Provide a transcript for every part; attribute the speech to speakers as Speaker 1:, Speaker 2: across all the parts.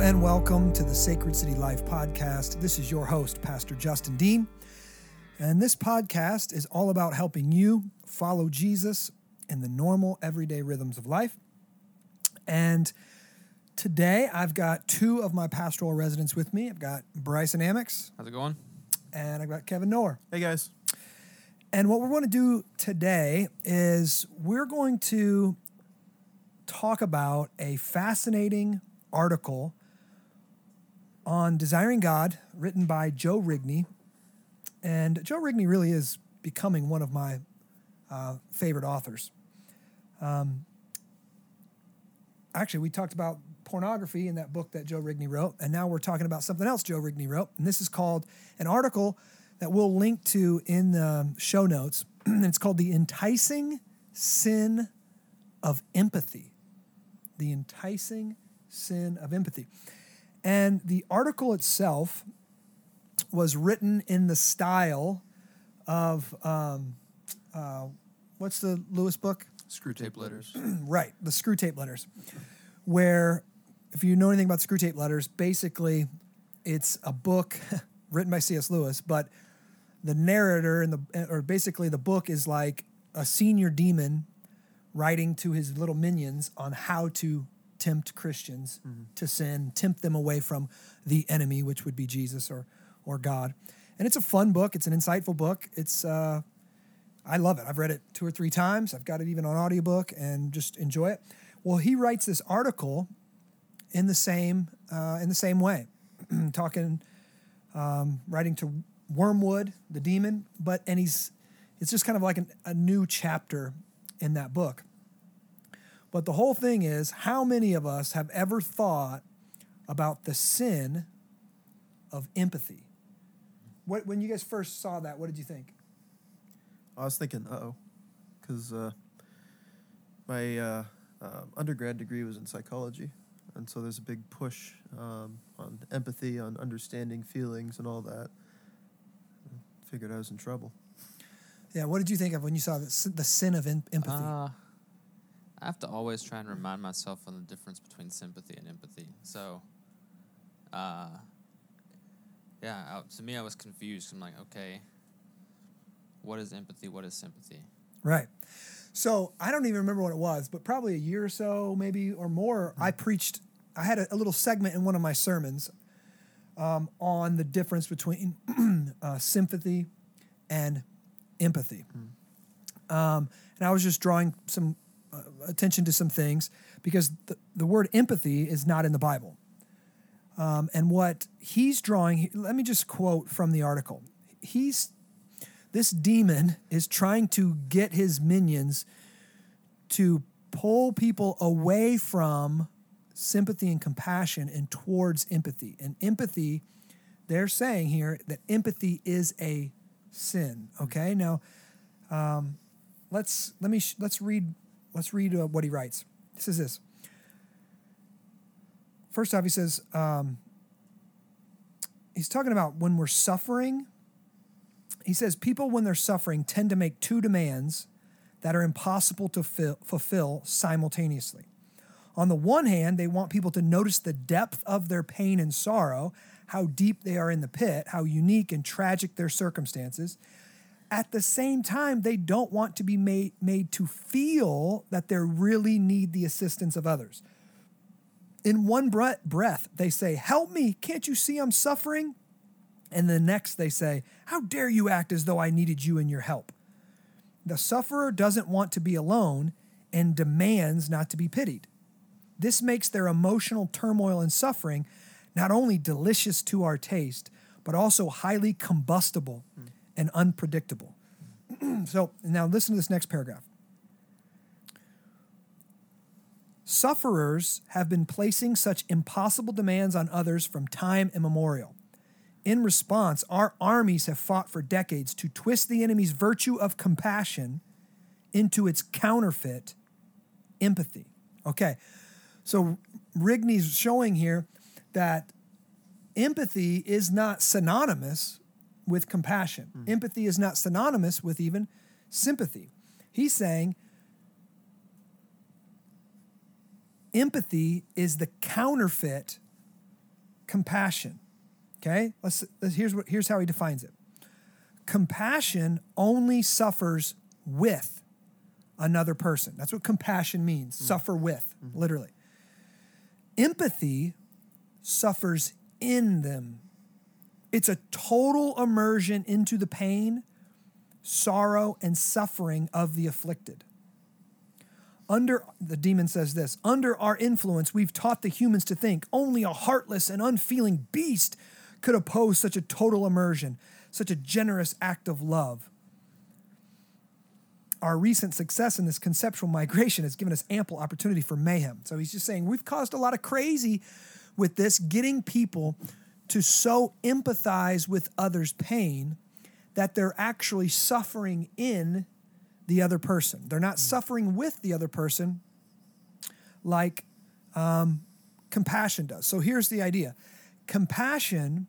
Speaker 1: Hello and welcome to the Sacred City Life podcast. This is your host, Pastor Justin Dean. And this podcast is all about helping you follow Jesus in the normal, everyday rhythms of life. And today I've got two of my pastoral residents with me. I've got Bryson Amex
Speaker 2: How's it going?
Speaker 1: and I've got Kevin Noer.
Speaker 3: Hey guys.
Speaker 1: And what we're going to do today is we're going to talk about a fascinating article on Desiring God written by Joe Rigney. And Joe Rigney really is becoming one of my uh, favorite authors. Um, actually, we talked about pornography in that book that Joe Rigney wrote, and now we're talking about something else Joe Rigney wrote. And this is called an article that we'll link to in the show notes. it's called The Enticing Sin of Empathy. The Enticing Sin of Empathy. And the article itself was written in the style of um, uh, what's the Lewis book?
Speaker 3: Screwtape letters.
Speaker 1: Right, the Screwtape letters, where if you know anything about Screwtape letters, basically it's a book written by C.S. Lewis, but the narrator and the or basically the book is like a senior demon writing to his little minions on how to tempt Christians to sin, tempt them away from the enemy, which would be Jesus or or God. And it's a fun book. It's an insightful book. It's uh, I love it. I've read it two or three times. I've got it even on audiobook and just enjoy it. Well, he writes this article in the same uh, in the same way, talking, um, writing to Wormwood, the demon, but and he's it's just kind of like an, a new chapter in that book. But the whole thing is, how many of us have ever thought about the sin of empathy? What, when you guys first saw that, what did you think?
Speaker 3: I was thinking, uh oh, because uh, my uh, uh, undergrad degree was in psychology, and so there's a big push um, on empathy, on understanding feelings, and all that. Figured I was in trouble.
Speaker 1: Yeah, what did you think of when you saw the, sin- the sin of em- empathy?
Speaker 2: I have to always try and remind myself on the difference between sympathy and empathy. So, uh, yeah, I, to me, I was confused. I'm like, okay, what is empathy? What is sympathy?
Speaker 1: Right. So I don't even remember what it was, but probably a year or so, maybe or more, I preached. I had a, a little segment in one of my sermons um, on the difference between uh, sympathy and empathy. Um, and I was just drawing some attention to some things because the, the word empathy is not in the Bible. Um, and what he's drawing, let me just quote from the article. He's this demon is trying to get his minions to pull people away from sympathy and compassion and towards empathy. And empathy, they're saying here that empathy is a sin. Okay, now um, let's let me sh- let's read let's read uh, what he writes. He says this. First off, he says um, he's talking about when we're suffering he says people when they're suffering tend to make two demands that are impossible to fill, fulfill simultaneously on the one hand they want people to notice the depth of their pain and sorrow how deep they are in the pit how unique and tragic their circumstances at the same time they don't want to be made, made to feel that they really need the assistance of others. In one breath, they say help me. Can't you see i'm suffering? And the next they say, How dare you act as though I needed you and your help? The sufferer doesn't want to be alone and demands not to be pitied. This makes their emotional turmoil and suffering not only delicious to our taste, but also highly combustible hmm. And unpredictable. so now listen to this next paragraph. Sufferers have been placing such impossible demands on others from time immemorial. In response, our armies have fought for decades to twist the enemy's virtue of compassion into its counterfeit, empathy. Okay, so Rigney's showing here that empathy is not synonymous with compassion. Hmm. Empathy is not synonymous with even sympathy. He's saying empathy is the counterfeit compassion. Okay? Let's, let's here's what here's how he defines it. Compassion only suffers with another person. That's what compassion means. Hmm. Suffer with, hmm. literally. Empathy suffers in them. It's a total immersion into the pain, sorrow, and suffering of the afflicted. Under the demon says this, under our influence, we've taught the humans to think only a heartless and unfeeling beast could oppose such a total immersion, such a generous act of love. Our recent success in this conceptual migration has given us ample opportunity for mayhem. So he's just saying we've caused a lot of crazy with this, getting people to so empathize with others' pain that they're actually suffering in the other person. They're not suffering with the other person like um, compassion does. So here's the idea compassion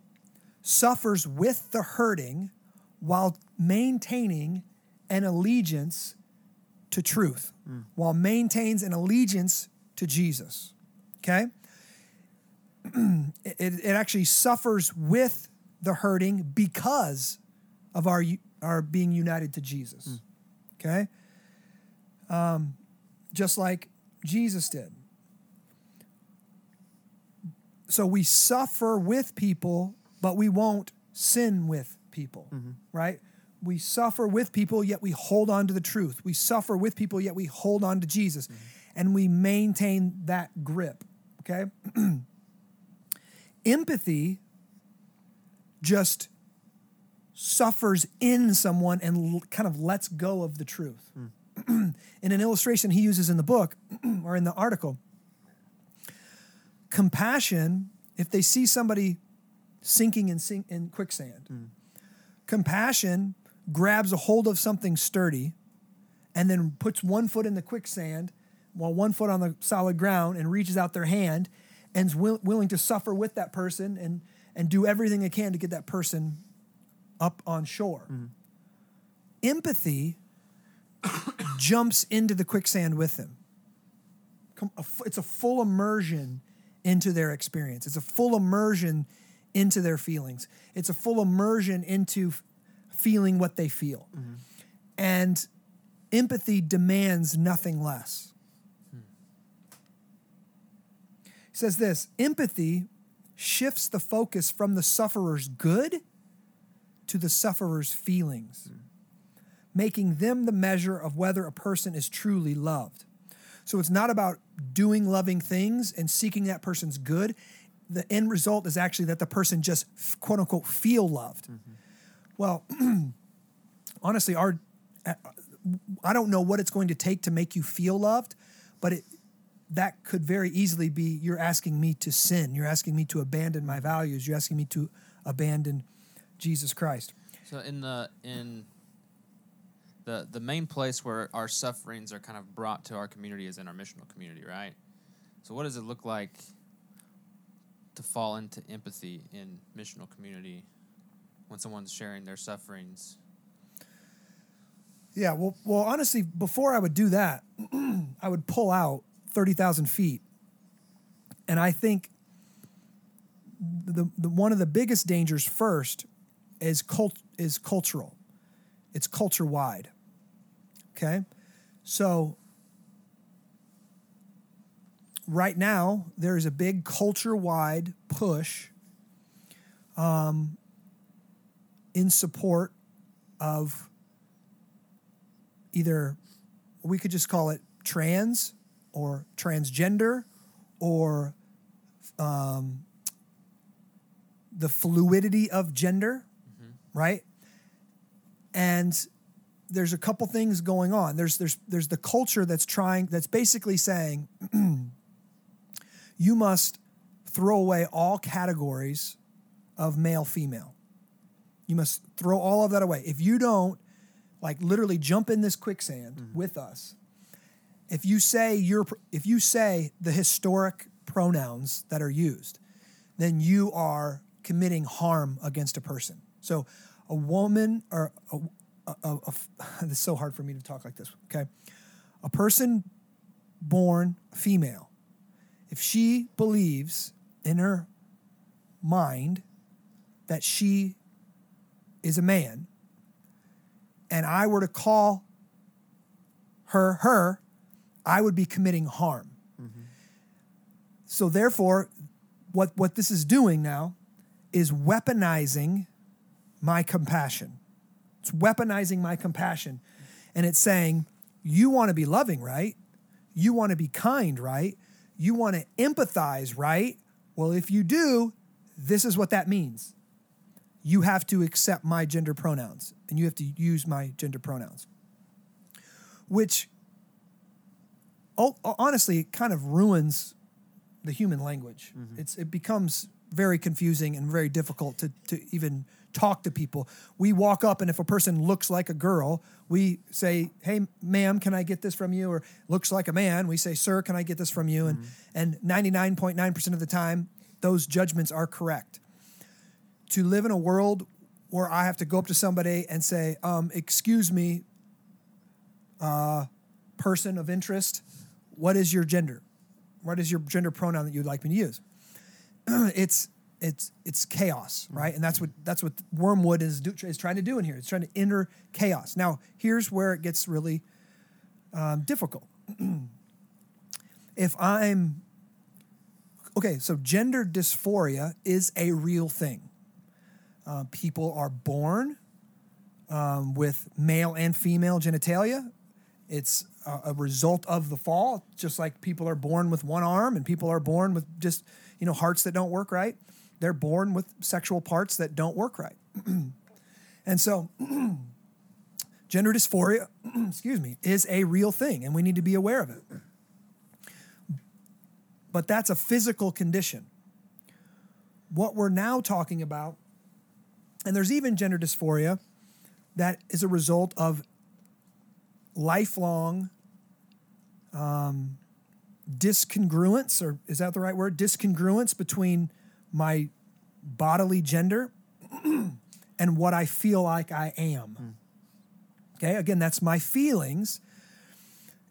Speaker 1: suffers with the hurting while maintaining an allegiance to truth, while maintains an allegiance to Jesus. Okay? it, it actually suffers with the hurting because of our our being united to Jesus. Mm. Okay, um, just like Jesus did. So we suffer with people, but we won't sin with people, mm-hmm. right? We suffer with people, yet we hold on to the truth. We suffer with people, yet we hold on to Jesus, mm-hmm. and we maintain that grip. Okay. Empathy just suffers in someone and l- kind of lets go of the truth. Hmm. in an illustration he uses in the book or in the article, compassion, if they see somebody sinking in, sink, in quicksand, hmm. compassion grabs a hold of something sturdy and then puts one foot in the quicksand while one foot on the solid ground and reaches out their hand and is will, willing to suffer with that person and, and do everything they can to get that person up on shore. Mm-hmm. Empathy jumps into the quicksand with them. Com- a f- It's a full immersion into their experience. It's a full immersion into their feelings. It's a full immersion into feeling what they feel. Mm-hmm. And empathy demands nothing less. He says this empathy shifts the focus from the sufferer's good to the sufferer's feelings, making them the measure of whether a person is truly loved. So it's not about doing loving things and seeking that person's good. The end result is actually that the person just quote unquote feel loved. Mm-hmm. Well, honestly, our uh, I don't know what it's going to take to make you feel loved, but it that could very easily be you're asking me to sin. You're asking me to abandon my values. You're asking me to abandon Jesus Christ.
Speaker 2: So in the in the the main place where our sufferings are kind of brought to our community is in our missional community, right? So what does it look like to fall into empathy in missional community when someone's sharing their sufferings?
Speaker 1: Yeah, well, well, honestly, before I would do that, I would pull out thirty thousand feet, and I think the, the one of the biggest dangers first is cult is cultural. It's culture wide. Okay, so right now there is a big culture wide push um, in support of either we could just call it trans or transgender or um, the fluidity of gender, right? And there's a couple things going on. There's there's there's the culture that's trying that's basically saying you must throw away all categories of male female. You must throw all of that away. If you don't like literally jump in this quicksand with us, if you say you're if you say the historic pronouns that are used, then you are committing harm against a person. So a woman or a, a, a, a it's so hard for me to talk like this. Okay, a person born female, if she believes in her mind that she is a man and I were to call her her, I would be committing harm. Mm-hmm. So therefore, what, what this is doing now is weaponizing my compassion. It's weaponizing my compassion. And it's saying, you want to be loving, right? You want to be kind, right? You want to empathize, right? Well, if you do, this is what that means. You have to accept my gender pronouns and you have to use my gender pronouns. Which oh, honestly it kind of ruins the human language. It's it becomes very confusing and very difficult to to even talk to people. We walk up and if a person looks like a girl, we say, "Hey, ma'am, can I get this from you?" Or looks like a man, we say, "Sir, can I get this from you?" And and 99.9% of the time those judgments are correct. To live in a world where I have to go up to somebody and say, um, "Excuse me, uh, person of interest, what is your gender? What is your gender pronoun that you'd like me to use?" it's it's it's chaos, right? And that's what that's what Wormwood is do, is trying to do in here. It's trying to enter chaos. Now, here's where it gets really um, difficult. if I'm okay, so gender dysphoria is a real thing. Uh, people are born um, with male and female genitalia. It's a, a result of the fall, just like people are born with one arm and people are born with just you know hearts that don't work right. They're born with sexual parts that don't work right, and so gender dysphoria, excuse me, is a real thing, and we need to be aware of it. But that's a physical condition. What we're now talking about, and there's even gender dysphoria that is a result of lifelong um, discongruence, or is that the right word? Discongruence between my bodily gender and what I feel like I am. Okay, again, that's my feelings.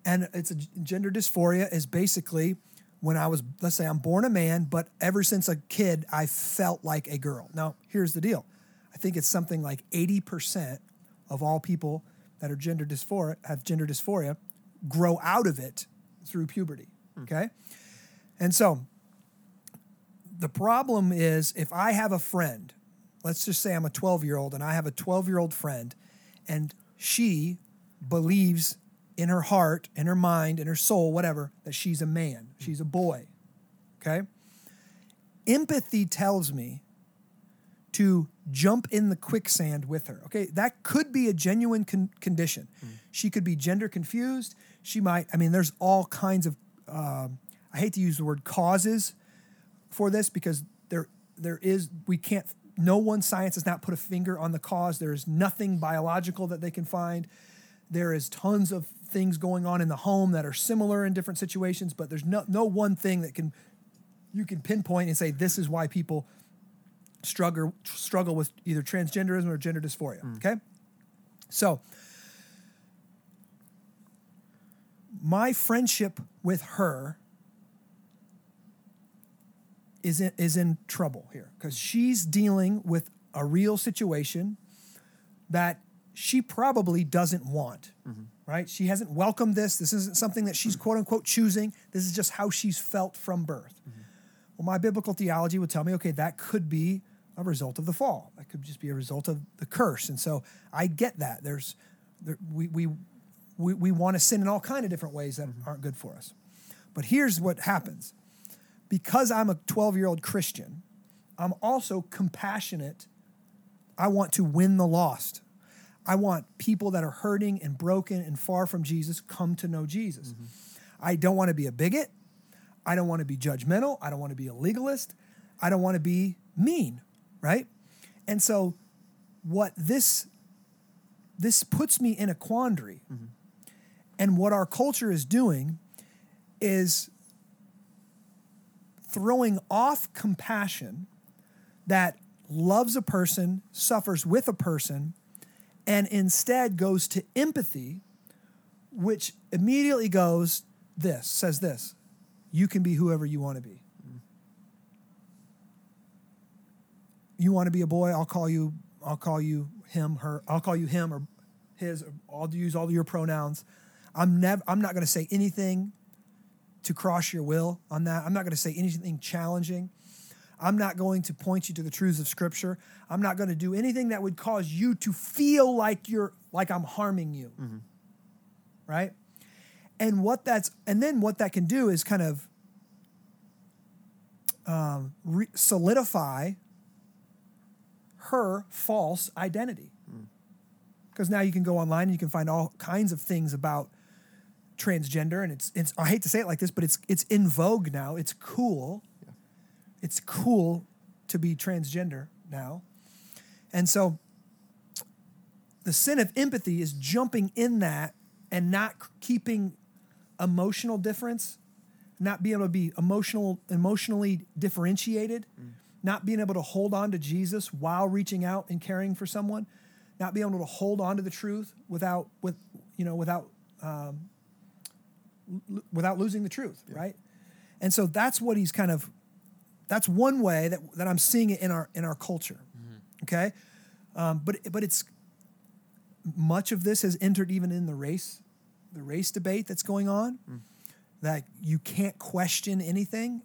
Speaker 1: And it's a gender dysphoria is basically when I was, let's say I'm born a man, but ever since a kid, I felt like a girl. Now, here's the deal. I think it's something like 80% of all people that are gender dysphoria, have gender dysphoria, grow out of it through puberty. Hmm. Okay? And so the problem is if I have a friend, let's just say I'm a 12 year old and I have a 12 year old friend, and she believes in her heart, in her mind, in her soul, whatever, that she's a man, she's a boy. Okay? Empathy tells me to jump in the quicksand with her. Okay, that could be a genuine con- condition. She could be gender confused. She might, I mean, there's all kinds of, um, I hate to use the word causes for this because there, there is, we can't, no one science has not put a finger on the cause. There is nothing biological that they can find. There is tons of things going on in the home that are similar in different situations, but there's no, no one thing that can, you can pinpoint and say, this is why people struggle struggle with either transgenderism or gender dysphoria. Mm. Okay, so my friendship with her is in, is in trouble here because she's dealing with a real situation that she probably doesn't want. Mm-hmm. Right? She hasn't welcomed this. This isn't something that she's quote unquote choosing. This is just how she's felt from birth. Mm-hmm. Well, my biblical theology would tell me, okay, that could be a result of the fall. That could just be a result of the curse. And so I get that. There's there, we we we, we want to sin in all kind of different ways that mm-hmm. aren't good for us. But here's what happens. Because I'm a 12-year-old Christian, I'm also compassionate. I want to win the lost. I want people that are hurting and broken and far from Jesus come to know Jesus. Mm-hmm. I don't want to be a bigot. I don't want to be judgmental. I don't want to be a legalist. I don't want to be mean, right? And so what this this puts me in a quandary. Mm-hmm. And what our culture is doing is throwing off compassion that loves a person, suffers with a person, and instead goes to empathy, which immediately goes this, says this you can be whoever you want to be. You want to be a boy, I'll call you I'll call you him, her. I'll call you him or his. Or I'll use all your pronouns. I'm never. I'm not going to say anything to cross your will on that. I'm not going to say anything challenging. I'm not going to point you to the truths of Scripture. I'm not going to do anything that would cause you to feel like you're like I'm harming you. Right? And what that's and then what that can do is kind of um, re- solidify her false identity. Because now you can go online and you can find all kinds of things about transgender, and it's it's I hate to say it like this, but it's it's in vogue now. It's cool. It's cool to be transgender now, and so the sin of empathy is jumping in that and not keeping emotional difference, not being able to be emotional emotionally differentiated, mm. Not being able to hold on to Jesus while reaching out and caring for someone, not being able to hold on to the truth without with you know without um, l- without losing the truth, right? And so that's what he's kind of that's one way that, that I'm seeing it in our in our culture. Okay, um, but but it's much of this has entered even in the race, the race debate that's going on. That you can't question anything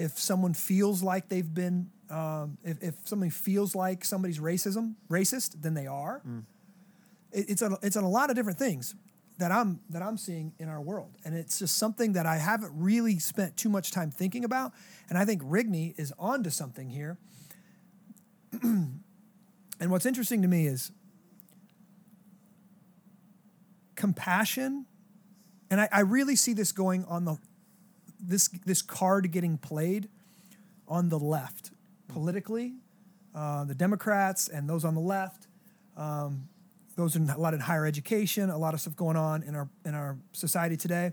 Speaker 1: if someone feels like they've been um, if, if somebody feels like somebody's racism racist, then they are. It, it's on it's on a lot of different things that I'm that I'm seeing in our world, and it's just something that I haven't really spent too much time thinking about. And I think Rigney is onto something here. and what's interesting to me is compassion, and I, I really see this going on the this this card getting played on the left politically, uh, the Democrats and those on the left, um, those in a lot in higher education, a lot of stuff going on in our in our society today.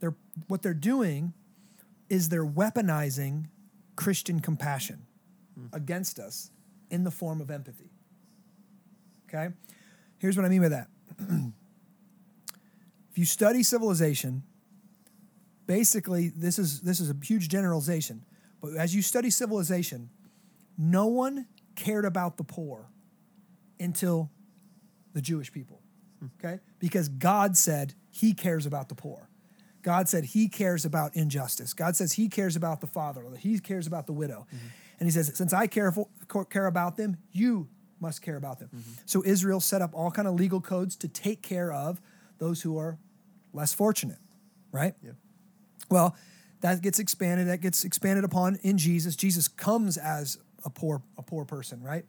Speaker 1: They're what they're doing is they're weaponizing Christian compassion against us in the form of empathy. Okay, here's what I mean by that. if you study civilization, basically this is this is a huge generalization, but as you study civilization, no one cared about the poor until the Jewish people. Hmm. Okay? Because God said he cares about the poor. God said he cares about injustice. God says he cares about the fatherless. He cares about the widow. Mm-hmm. And he says, since I care, for, care about them, you must care about them. Mm-hmm. So Israel set up all kind of legal codes to take care of those who are less fortunate, right?
Speaker 3: Yeah.
Speaker 1: Well, that gets expanded. That gets expanded upon in Jesus. Jesus comes as a poor a poor person, right?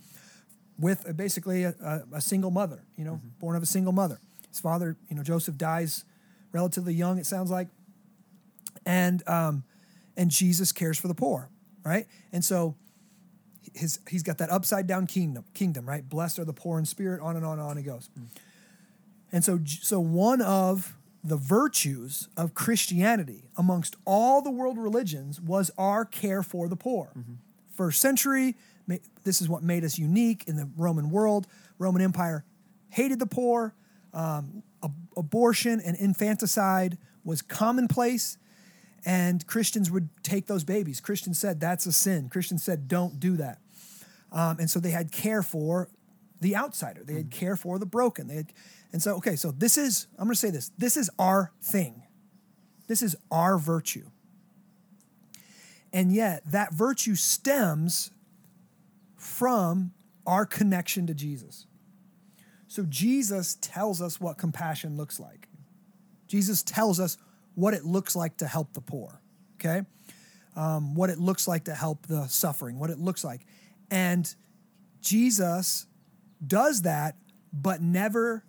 Speaker 1: With a, basically a, a, a single mother, you know, born of a single mother. His father, you know, Joseph dies relatively young. It sounds like, and um, and Jesus cares for the poor, right? And so his he's got that upside down kingdom, kingdom, right? Blessed are the poor in spirit. On and on and on it goes. And so, so one of the virtues of Christianity amongst all the world religions was our care for the poor. First century, this is what made us unique in the Roman world. Roman Empire hated the poor. Um, ab- abortion and infanticide was commonplace, and Christians would take those babies. Christians said that's a sin. Christians said don't do that. Um, and so they had care for the outsider. They had care for the broken. They had, and so okay, so this is I'm going to say this. This is our thing. This is our virtue. And yet that virtue stems from our connection to Jesus. So Jesus tells us what compassion looks like. Jesus tells us what it looks like to help the poor. Okay, um, what it looks like to help the suffering. What it looks like, and Jesus does that, but never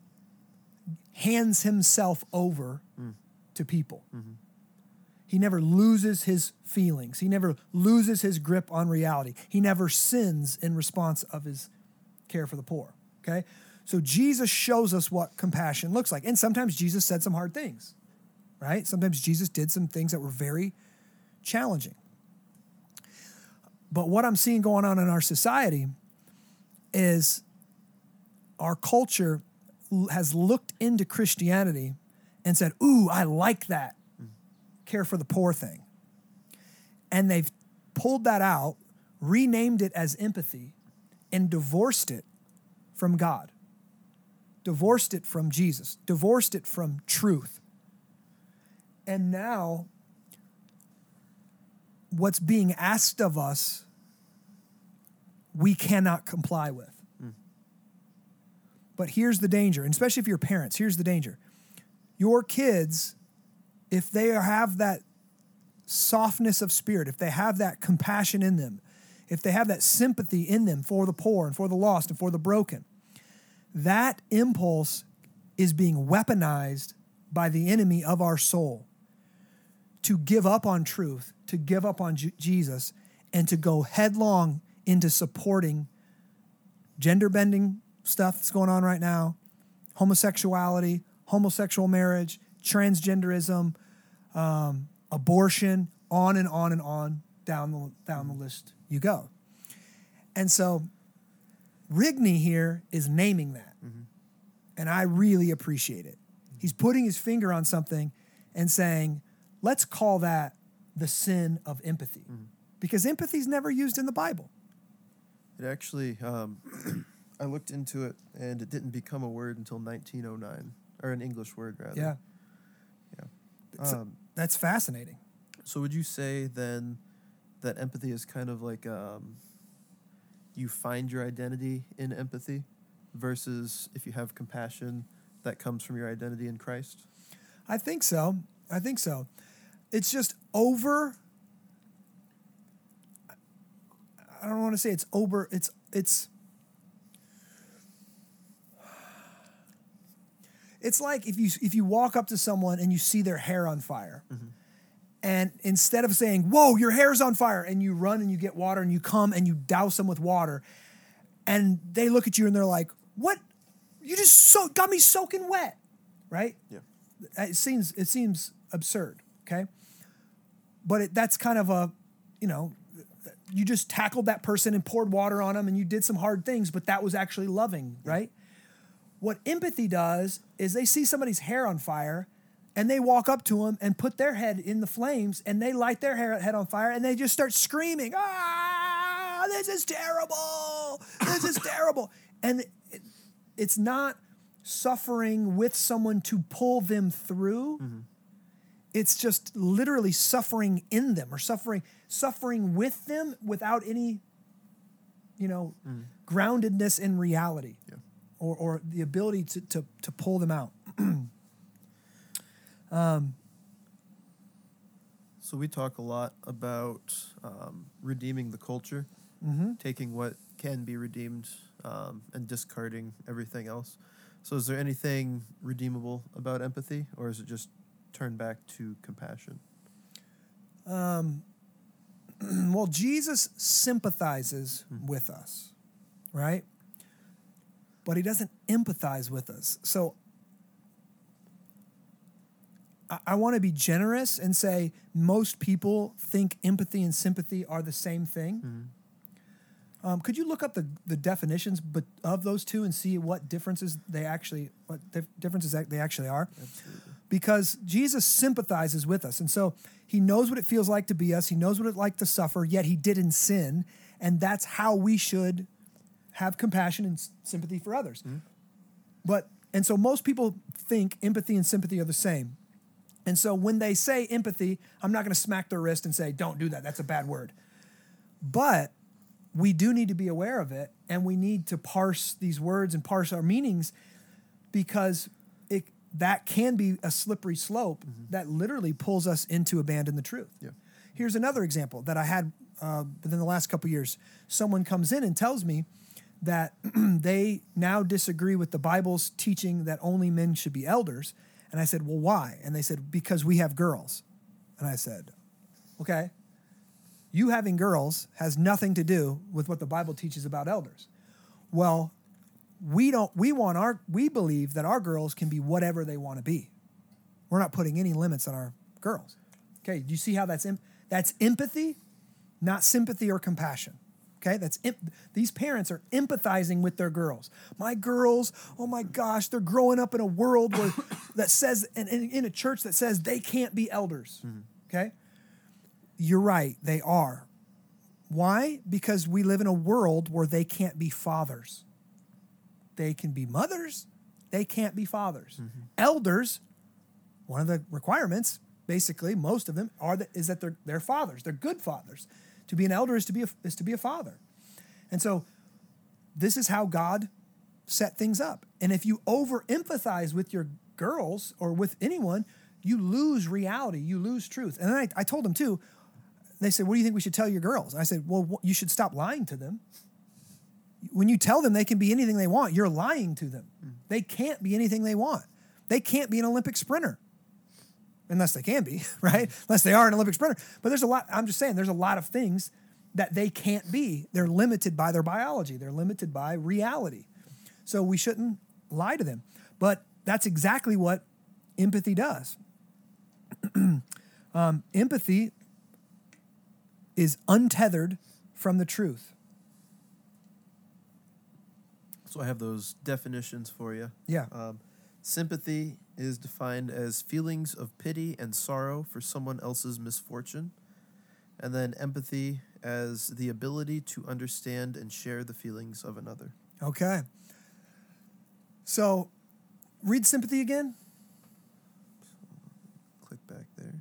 Speaker 1: hands himself over to people. He never loses his feelings. He never loses his grip on reality. He never sins in response of his care for the poor. Okay? So Jesus shows us what compassion looks like. And sometimes Jesus said some hard things, right? Sometimes Jesus did some things that were very challenging. But what I'm seeing going on in our society is our culture has looked into Christianity and said, Ooh, I like that care for the poor thing. And they've pulled that out, renamed it as empathy, and divorced it from God, divorced it from Jesus, divorced it from truth. And now, what's being asked of us, we cannot comply with. But here's the danger, and especially if you're parents, here's the danger. Your kids, if they have that softness of spirit, if they have that compassion in them, if they have that sympathy in them for the poor and for the lost and for the broken, that impulse is being weaponized by the enemy of our soul to give up on truth, to give up on J- Jesus, and to go headlong into supporting gender bending stuff that's going on right now, homosexuality, homosexual marriage, transgenderism, um, abortion, on and on and on down the down the list you go. And so Rigney here is naming that. And I really appreciate it. He's putting his finger on something and saying, let's call that the sin of empathy. Because empathy is never used in the Bible.
Speaker 3: It actually, um, I looked into it, and it didn't become a word until 1909, or an English word rather.
Speaker 1: Yeah.
Speaker 3: Yeah. Um,
Speaker 1: That's fascinating.
Speaker 3: so would you say then that empathy is kind of like um, you find your identity in empathy, versus if you have compassion, that comes from your identity in Christ?
Speaker 1: I think so. I think so. It's just over. I don't want to say it's over. It's it's. It's like if you if you walk up to someone and you see their hair on fire, mm-hmm. and instead of saying "Whoa, your hair's on fire," and you run and you get water and you come and you douse them with water, and they look at you and they're like, "What? You just so got me soaking wet," right?
Speaker 3: Yeah.
Speaker 1: it seems it seems absurd okay but it, that's kind of a you know you just tackled that person and poured water on them and you did some hard things but that was actually loving right what empathy does is they see somebody's hair on fire and they walk up to them and put their head in the flames and they light their hair, head on fire and they just start screaming ah this is terrible! This is terrible! And it, it's not suffering with someone to pull them through. It's just literally suffering in them or suffering suffering with them without any you know groundedness in reality.
Speaker 3: Yeah.
Speaker 1: Or, or the ability to, to, to pull them out
Speaker 3: So we talk a lot about um, redeeming the culture, taking what can be redeemed um, and discarding everything else. So is there anything redeemable about empathy, or is it just turned back to compassion?
Speaker 1: well jesus sympathizes with us right but he doesn't empathize with us so I, I want to be generous and say most people think empathy and sympathy are the same thing. Um, could you look up the, the definitions but of those two and see what differences they actually what dif- differences they actually are?
Speaker 3: Absolutely.
Speaker 1: Because Jesus sympathizes with us, and so he knows what it feels like to be us. He knows what it's like to suffer, yet he didn't sin, and that's how we should have compassion and s- sympathy for others. But and so most people think empathy and sympathy are the same. And so when they say empathy, I'm not going to smack their wrist and say, don't do that. That's a bad word. But we do need to be aware of it and we need to parse these words and parse our meanings because it, that can be a slippery slope that literally pulls us into abandon the truth.
Speaker 3: Yeah.
Speaker 1: Here's another example that I had uh, within the last couple years. Someone comes in and tells me that they now disagree with the Bible's teaching that only men should be elders. And I said, Well, why? And they said, Because we have girls. And I said, Okay. You having girls has nothing to do with what the Bible teaches about elders. Well, we don't we want our we believe that our girls can be whatever they want to be. We're not putting any limits on our girls. Okay, do you see how that's that's empathy, not sympathy or compassion. Okay, that's these parents are empathizing with their girls. My girls, oh my gosh, they're growing up in a world where that says and in, in a church that says they can't be elders. Mm-hmm. Okay, you're right, they are. Why? Because we live in a world where they can't be fathers. They can be mothers, they can't be fathers. Mm-hmm. Elders, one of the requirements, basically, most of them are that is that they're they're fathers. They're good fathers. To be an elder is to be a, is to be a father. And so this is how God set things up. And if you over empathize with your girls or with anyone, you lose reality, you lose truth. And then I, I told them too, they said, What do you think we should tell your girls? I said, Well, you should stop lying to them. When you tell them they can be anything they want, you're lying to them. Mm. They can't be anything they want. They can't be an Olympic sprinter unless they can be, right? Unless they are an Olympic sprinter. But there's a lot, I'm just saying, there's a lot of things that they can't be. They're limited by their biology, they're limited by reality. So we shouldn't lie to them. But that's exactly what empathy does. um, empathy is untethered from the truth.
Speaker 3: So I have those definitions for you.
Speaker 1: Yeah.
Speaker 3: Um, sympathy is defined as feelings of pity and sorrow for someone else's misfortune. And then empathy as the ability to understand and share the feelings of another.
Speaker 1: Okay. So read sympathy again.
Speaker 3: Click back there.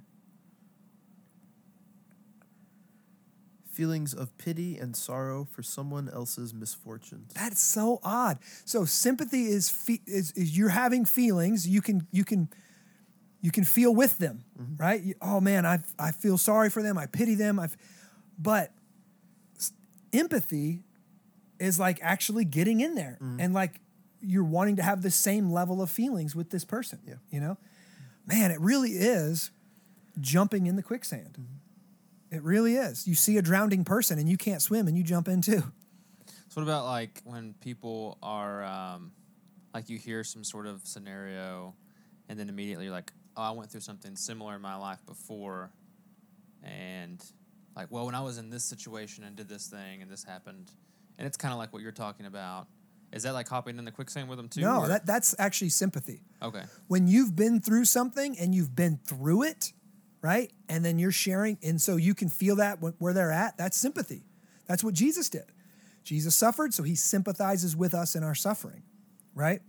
Speaker 3: Feelings of pity and sorrow for someone else's misfortunes.
Speaker 1: That's so odd. So sympathy is fe- is, is you're having feelings. You can you can you can feel with them, mm-hmm. right? You- oh man, I I feel sorry for them. I pity them. I, but empathy is like actually getting in there mm-hmm. and like you're wanting to have the same level of feelings with this person.
Speaker 3: Yeah.
Speaker 1: You know, man, it really is jumping in the quicksand. Mm-hmm. It really is. You see a drowning person and you can't swim and you jump in too.
Speaker 2: So what about like when people are um, like you hear some sort of scenario, and then immediately you're like, oh, I went through something similar in my life before, and like, well, when I was in this situation and did this thing and this happened, and it's kind of like what you're talking about. Is that like hopping in the quicksand with them too?
Speaker 1: No,
Speaker 2: or-
Speaker 1: that, that's actually sympathy.
Speaker 2: okay.
Speaker 1: When you've been through something and you've been through it, right? And then you're sharing, and so you can feel that where they're at, that's sympathy. That's what Jesus did. Jesus suffered, so he sympathizes with us in our suffering, right?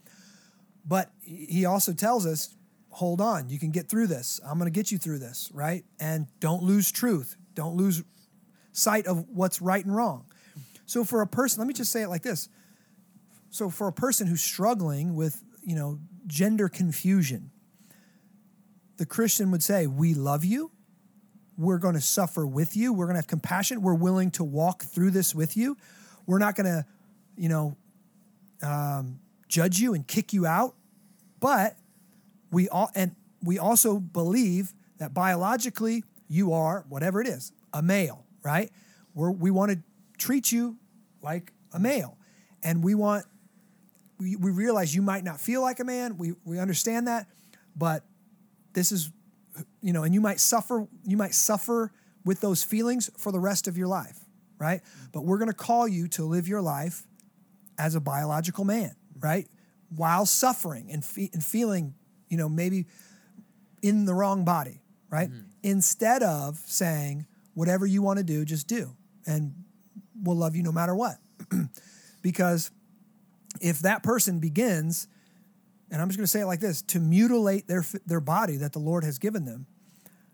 Speaker 1: But he also tells us, hold on, you can get through this. I'm going to get you through this, right? And don't lose truth. Don't lose sight of what's right and wrong. So for a person, let me just say it like this. So for a person who's struggling with, you know, gender confusion, the Christian would say, "We love you. We're going to suffer with you. We're going to have compassion. We're willing to walk through this with you. We're not going to, you know, um, judge you and kick you out, but we all and we also believe that biologically you are whatever it is a male right We're, we want to treat you like a male and we want we, we realize you might not feel like a man we, we understand that but this is you know and you might suffer you might suffer with those feelings for the rest of your life right but we're going to call you to live your life as a biological man, right? While suffering and, fe- and feeling, you know, maybe in the wrong body, right? Mm-hmm. Instead of saying, whatever you want to do, just do. And we'll love you no matter what. because if that person begins, and I'm just going to say it like this, to mutilate their, their body that the Lord has given them,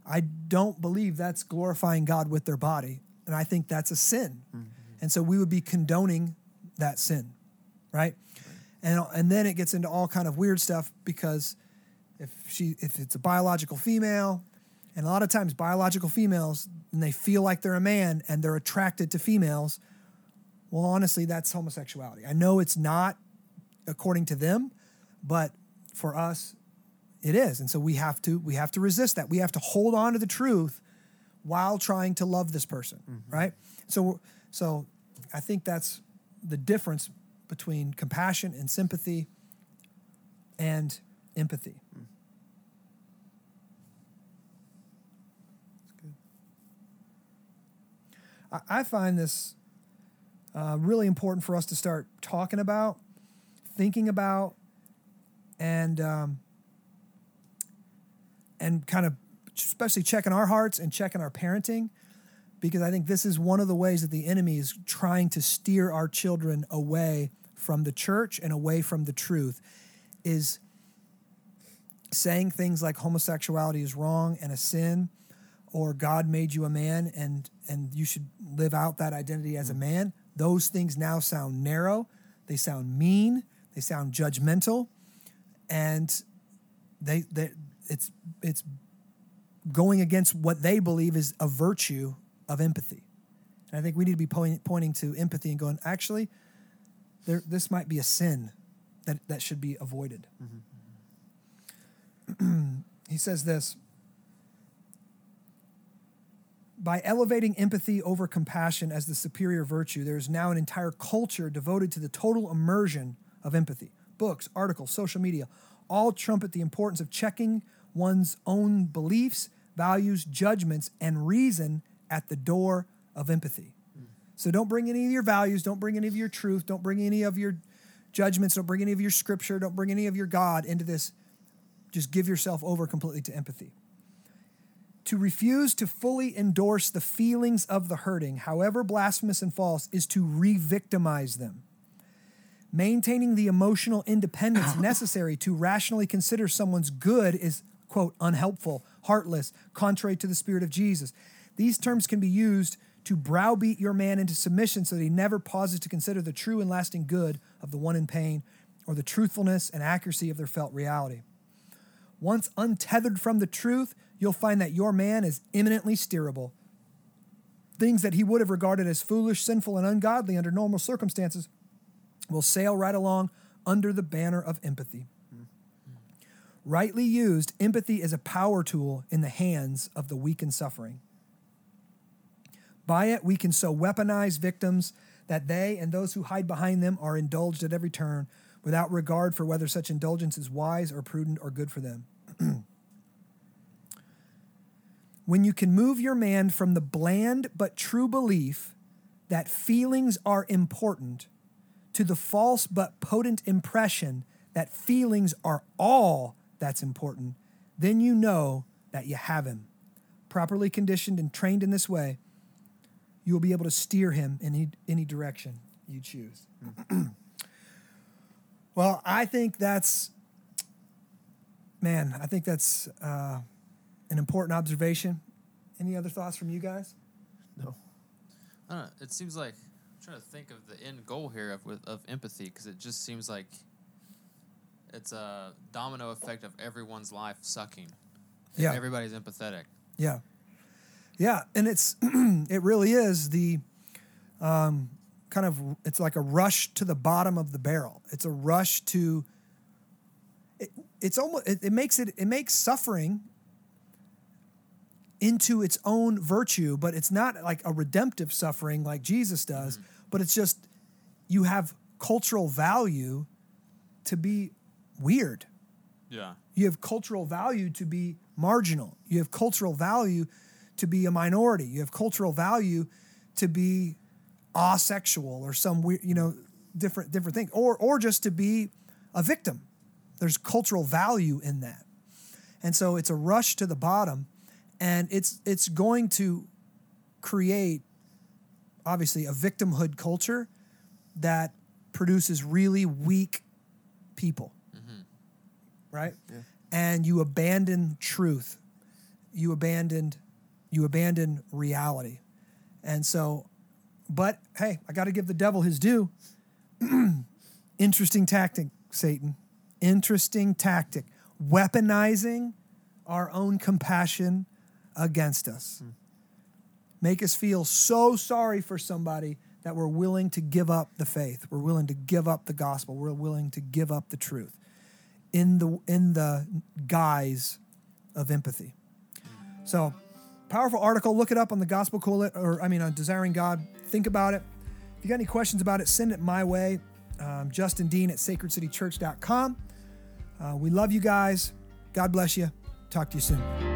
Speaker 1: I don't believe that's glorifying God with their body. And I think that's a sin. Mm-hmm. And so we would be condoning that sin, right? And and then it gets into all kind of weird stuff because if she if it's a biological female, and a lot of times biological females and they feel like they're a man and they're attracted to females, well honestly that's homosexuality. I know it's not according to them, but for us it is. And so we have to we have to resist that. We have to hold on to the truth while trying to love this person, right? So so I think that's the difference between compassion and sympathy and empathy. I, I find this uh, really important for us to start talking about, thinking about, and um, and kind of especially checking our hearts and checking our parenting because I think this is one of the ways that the enemy is trying to steer our children away from the church and away from the truth is saying things like homosexuality is wrong and a sin or God made you a man and and you should live out that identity as a man. Those things now sound narrow. They sound mean. They sound judgmental and they, they it's it's going against what they believe is a virtue of empathy and I think we need to be point, pointing to empathy and going actually there this might be a sin that that should be avoided he says this by elevating empathy over compassion as the superior virtue, there is now an entire culture devoted to the total immersion of empathy. Books, articles, social media all trumpet the importance of checking one's own beliefs, values, judgments, and reason at the door of empathy. So don't bring any of your values, don't bring any of your truth, don't bring any of your judgments, don't bring any of your scripture, don't bring any of your God into this. Just give yourself over completely to empathy. To refuse to fully endorse the feelings of the hurting, however blasphemous and false, is to re victimize them. Maintaining the emotional independence necessary to rationally consider someone's good is, quote, unhelpful, heartless, contrary to the spirit of Jesus. These terms can be used to browbeat your man into submission so that he never pauses to consider the true and lasting good of the one in pain or the truthfulness and accuracy of their felt reality. Once untethered from the truth, you'll find that your man is eminently steerable. Things that he would have regarded as foolish, sinful, and ungodly under normal circumstances will sail right along under the banner of empathy. Rightly used, empathy is a power tool in the hands of the weak and suffering. By it, we can so weaponize victims that they and those who hide behind them are indulged at every turn without regard for whether such indulgence is wise or prudent or good for them. when you can move your man from the bland but true belief that feelings are important to the false but potent impression that feelings are all that's important, then you know that you have him. Properly conditioned and trained in this way, you will be able to steer him in any, any direction you choose. well, I think that's, man, I think that's uh, an important observation. Any other thoughts from you guys?
Speaker 3: No.
Speaker 2: I don't know. It seems like trying to think of the end goal here of of empathy because it just seems like it's a domino effect of everyone's life sucking.
Speaker 1: Yeah.
Speaker 2: Everybody's empathetic.
Speaker 1: Yeah. Yeah, and it's it really is the um, kind of it's like a rush to the bottom of the barrel. It's a rush to it, it's almost it, it makes it it makes suffering into its own virtue, but it's not like a redemptive suffering like Jesus does, mm-hmm. but it's just you have cultural value to be weird.
Speaker 2: Yeah.
Speaker 1: You have cultural value to be marginal. You have cultural value to be a minority. You have cultural value to be asexual or some weird, you know, different different thing, or or just to be a victim. There's cultural value in that, and so it's a rush to the bottom, and it's it's going to create obviously a victimhood culture that produces really weak people mm-hmm. right?
Speaker 3: Yeah.
Speaker 1: And you abandon truth. You abandoned you abandon reality. And so but hey, I got to give the devil his due. Interesting tactic, Satan. Interesting tactic. Weaponizing our own compassion against us. Make us feel so sorry for somebody that we're willing to give up the faith. We're willing to give up the gospel. We're willing to give up the truth in the in the guise of empathy. So, powerful article. Look it up on the Gospel Coalition, or I mean, on Desiring God. Think about it. If you got any questions about it, send it my way. Um, Justin Dean at sacredcitychurch.com. Uh, we love you guys. God bless you. Talk to you soon.